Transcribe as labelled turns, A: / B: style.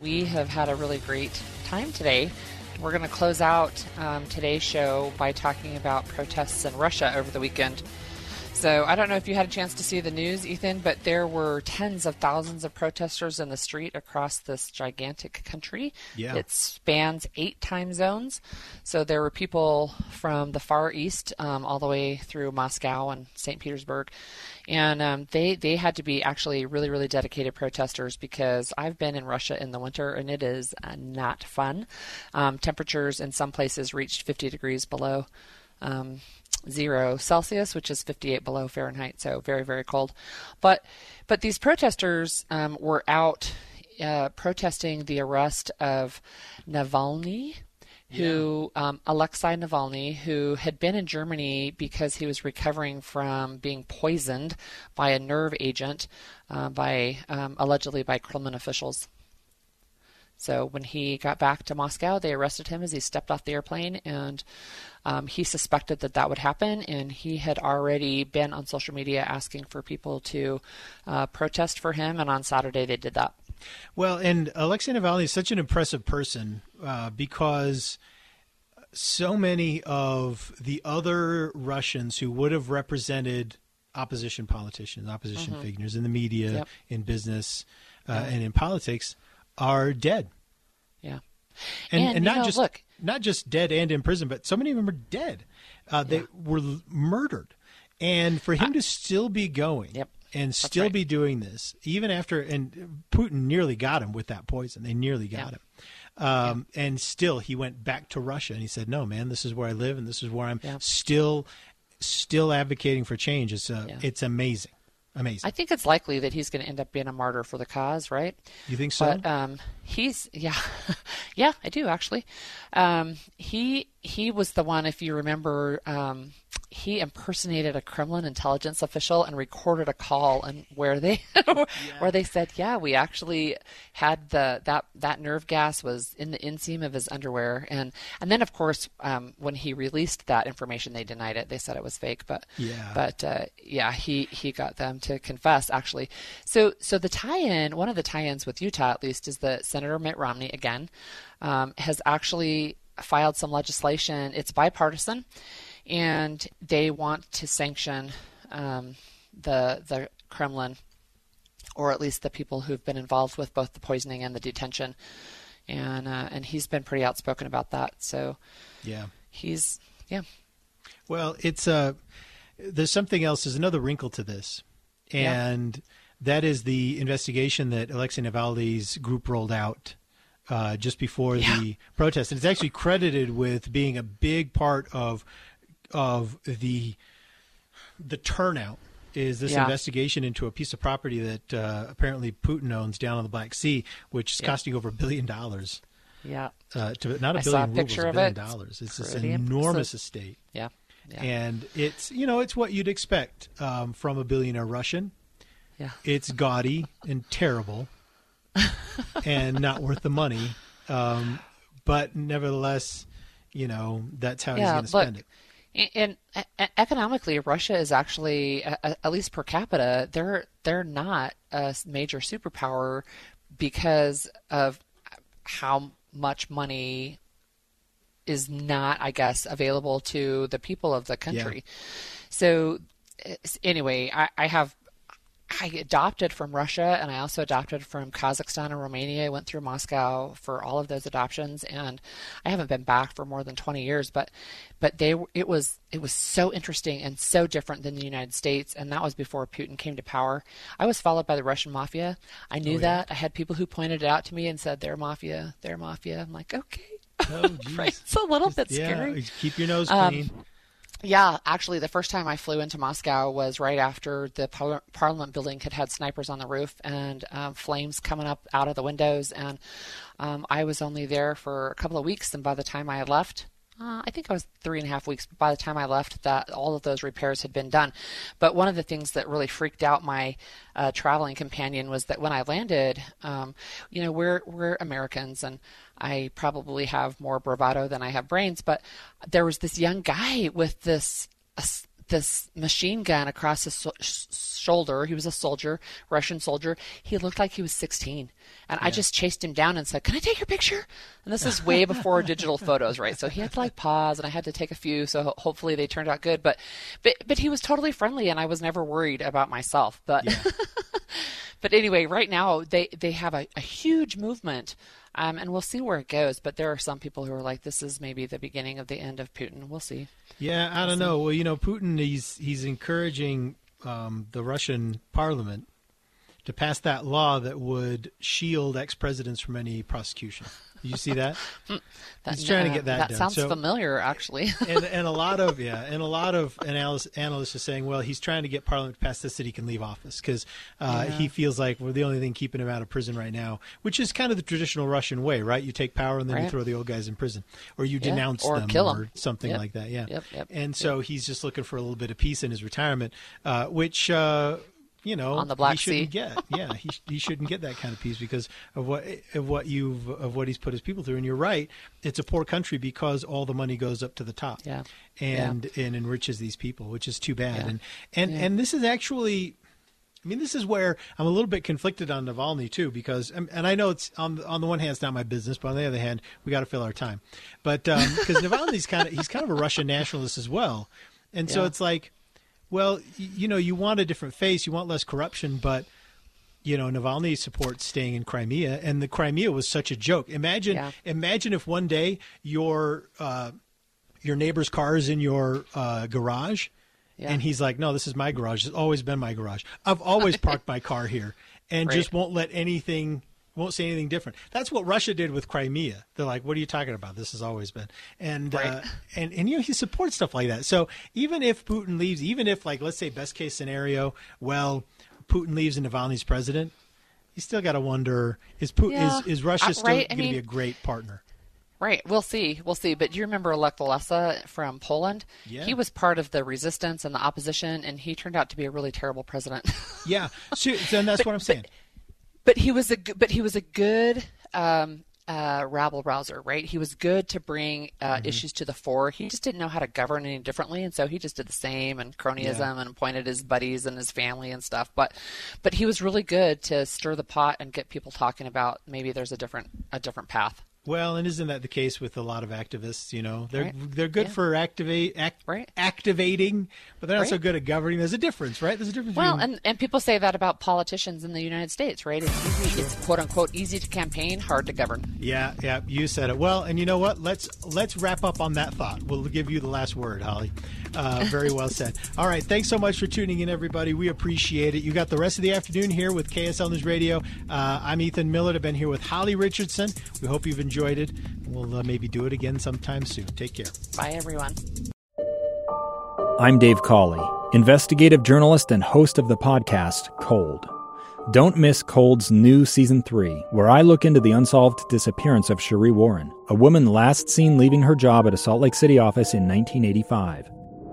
A: We have had a really great time today. We're going to close out um, today's show by talking about protests in Russia over the weekend. So I don't know if you had a chance to see the news, Ethan, but there were tens of thousands of protesters in the street across this gigantic country.
B: Yeah.
A: It spans eight time zones. So there were people from the far east um, all the way through Moscow and St. Petersburg. And um, they, they had to be actually really, really dedicated protesters because I've been in Russia in the winter and it is uh, not fun. Um, temperatures in some places reached 50 degrees below. Um, zero Celsius, which is 58 below Fahrenheit, so very very cold. But but these protesters um, were out uh, protesting the arrest of Navalny. Who um, Alexei Navalny, who had been in Germany because he was recovering from being poisoned by a nerve agent, uh, by um, allegedly by Kremlin officials. So when he got back to Moscow, they arrested him as he stepped off the airplane, and um, he suspected that that would happen. And he had already been on social media asking for people to uh, protest for him, and on Saturday they did that.
B: Well, and Alexei Navalny is such an impressive person uh, because so many of the other Russians who would have represented opposition politicians, opposition
A: Mm-hmm.
B: figures in the media,
A: Yep.
B: in business, uh, and in politics are dead.
A: Yeah,
B: and,
A: And,
B: and, not
A: know,
B: just
A: look-
B: not just dead and in prison, but so many of them are dead. Uh, they
A: Yeah.
B: were l- murdered, and for him to still be going
A: Yep.
B: and still
A: right.
B: be doing this, even after and Putin nearly got him with that poison. They nearly got
A: Yeah.
B: him. Um, And still, he went back to Russia and he said, "No, man, this is where I live, and this is where I'm
A: Yeah.
B: still, still advocating for change." It's uh,
A: Yeah.
B: it's amazing, amazing.
A: I think it's likely that he's going to end up being a martyr for the cause, right?
B: you think so?
A: But um, he's yeah, yeah, I do actually. Um, he he was the one, if you remember, um, he impersonated a Kremlin intelligence official and recorded a call and where they where they said, yeah, we actually had the that that nerve gas was in the inseam of his underwear, and and then of course um, when he released that information, they denied it. They said it was fake, but
B: Yeah.
A: but uh, yeah, he he got them to confess actually. So so the tie-in, one of the tie-ins with Utah at least, is that Senator Mitt Romney again um, has actually filed some legislation. It's bipartisan, and they want to sanction um, the the Kremlin, or at least the people who've been involved with both the poisoning and the detention. And uh, and he's been pretty outspoken about that. So
B: yeah.
A: he's yeah
B: Well, it's uh, there's something else. There's another wrinkle to this, and that is the investigation that Alexei Navalny's group rolled out uh, just before the protest, and it's actually credited with being a big part of of the the turnout. Is this
A: Yeah.
B: investigation into a piece of property that uh, apparently Putin owns down on the Black Sea, which is
A: Yeah.
B: costing over a billion dollars?
A: yeah
B: Uh, to not a
A: I saw a
B: billion rubles,
A: picture
B: a
A: of
B: billion
A: it. It's
B: dollars. It's this enormous
A: impressive.
B: estate
A: yeah yeah
B: and it's you know it's what you'd expect um, from a billionaire Russian.
A: yeah.
B: It's gaudy and terrible, and not worth the money. Um, but nevertheless, you know that's how he's going to spend it.
A: And, and economically, Russia is actually, at least per capita, they're they're not a major superpower because of how much money is not, I guess, available to the people of the country. So, eh, anyway, I, I have I adopted from Russia and I also adopted from Kazakhstan and Romania. I went through Moscow for all of those adoptions and I haven't been back for more than 20 years but but they it was it was so interesting and so different than the United States and that was before Putin came to power. I was followed by the Russian mafia. I knew that. I had people who pointed it out to me and said they're mafia, they're mafia. I'm like, "Okay."
B: Oh,
A: right. It's a little bit
B: yeah,
A: scary.
B: keep your nose
A: Um,
B: clean.
A: Yeah, actually, the first time I flew into Moscow was right after the par- Parliament building had had snipers on the roof and um, flames coming up out of the windows. And um, I was only there for a couple of weeks, and by the time I had left, uh, I think I was three and a half weeks by the time I left that all of those repairs had been done. But one of the things that really freaked out my uh, traveling companion was that when I landed, um, you know, we're we're Americans and I probably have more bravado than I have brains, but there was this young guy with this. This machine gun across his shoulder. He was a soldier, Russian soldier. He looked like he was 16. And yeah. I just chased him down and said, Can I take your picture? And this is way before digital photos, right? So he had to like pause and I had to take a few. So hopefully they turned out good. But, but, but he was totally friendly and I was never worried about myself. But, yeah. but anyway, right now they, they have a, a huge movement um, and we'll see where it goes. But there are some people who are like, this is maybe the beginning of the end of Putin. We'll see.
B: Yeah, I don't know. Well, you know, Putin he's he's encouraging um, the Russian Parliament to pass that law that would shield ex presidents from any prosecution. You see that?
A: that
B: He's trying to get that,
A: that
B: done.
A: sounds
B: so,
A: familiar, actually.
B: and, and a lot of yeah, and a lot of analysts analysts are saying, well, he's trying to get Parliament to pass this so he can leave office because uh, yeah. he feels like we're the only thing keeping him out of prison right now, which is kind of the traditional Russian way, right? You take power and then
A: right.
B: you throw the old guys in prison, or you
A: yeah.
B: denounce
A: or
B: them,
A: kill
B: or
A: them.
B: something
A: yep.
B: like that. Yeah.
A: Yep, yep,
B: and so he's just looking for a little bit of peace in his retirement, uh, which. You know,
A: on the Black
B: he shouldn't
A: Sea.
B: get. Yeah, he, he shouldn't get that kind of peace because of what of what you've of what he's put his people through. And you're right, it's a poor country because all the money goes up to the top.
A: Yeah,
B: and
A: yeah.
B: and enriches these people, which is too bad.
A: Yeah.
B: And and
A: Yeah.
B: and this is actually. I mean, this is where I'm a little bit conflicted on Navalny too, because and and I know it's on on the one hand it's not my business, but on the other hand we got to fill our time. But um, because Navalny's kind of he's kind of a Russian nationalist as well, and so it's like, well, you know, you want a different face, you want less corruption, but you know, Navalny supports staying in Crimea, and the Crimea was such a joke. Imagine,
A: Yeah.
B: imagine if one day your uh, your neighbor's car is in your uh, garage,
A: Yeah.
B: and he's like, "No, this is my garage. It's always been my garage. I've always parked my car here, and
A: Right.
B: just won't let anything." Won't say anything different. That's what Russia did with Crimea. They're like, "What are you talking about? This has always been." And uh, and and you know he supports stuff like that. So even if Putin leaves, even if like let's say best case scenario, well, Putin leaves and Navalny's president, you still got to wonder is Putin
A: Yeah.
B: is is Russia
A: Uh,
B: still
A: right,
B: going to be a great partner?
A: Right. We'll see. We'll see. But do you remember Lech Walesa from Poland?
B: Yeah.
A: He was part of the resistance and the opposition, and he turned out to be a really terrible president.
B: Yeah, so, then that's what I'm saying.
A: but he was a but he was a good um, uh, rabble rouser, right? He was good to bring uh,
B: Mm-hmm.
A: issues to the fore. He just didn't know how to govern any differently, and so he just did the same and cronyism and appointed his buddies and his family and stuff. But but he was really good to stir the pot and get people talking about maybe there's a different a different path.
B: Well, and isn't that the case with a lot of activists? You know, they're
A: Right.
B: they're good
A: Yeah.
B: for activate act,
A: Right.
B: activating, but they're not so good at governing. There's a difference, right? There's a difference.
A: Well,
B: between,
A: and, and people say that about politicians in the United States, right? It's easy, it's quote unquote easy to campaign, hard to govern.
B: yeah, yeah, you said it. Well, and you know what? Let's let's wrap up on that thought. We'll give you the last word, Holly. Uh, very well said. All right, thanks so much for tuning in, everybody. We appreciate it. You got the rest of the afternoon here with KSL News Radio. Uh, I'm Ethan Millard. I've been here with Holly Richardson. We hope you've enjoyed it. We'll uh, maybe do it again sometime soon. Take care.
A: Bye, everyone.
C: I'm Dave Cawley, investigative journalist and host of the podcast Cold. Don't miss Cold's new season 3, where I look into the unsolved disappearance of Sheree Warren, a woman last seen leaving her job at a Salt Lake City office in 1985.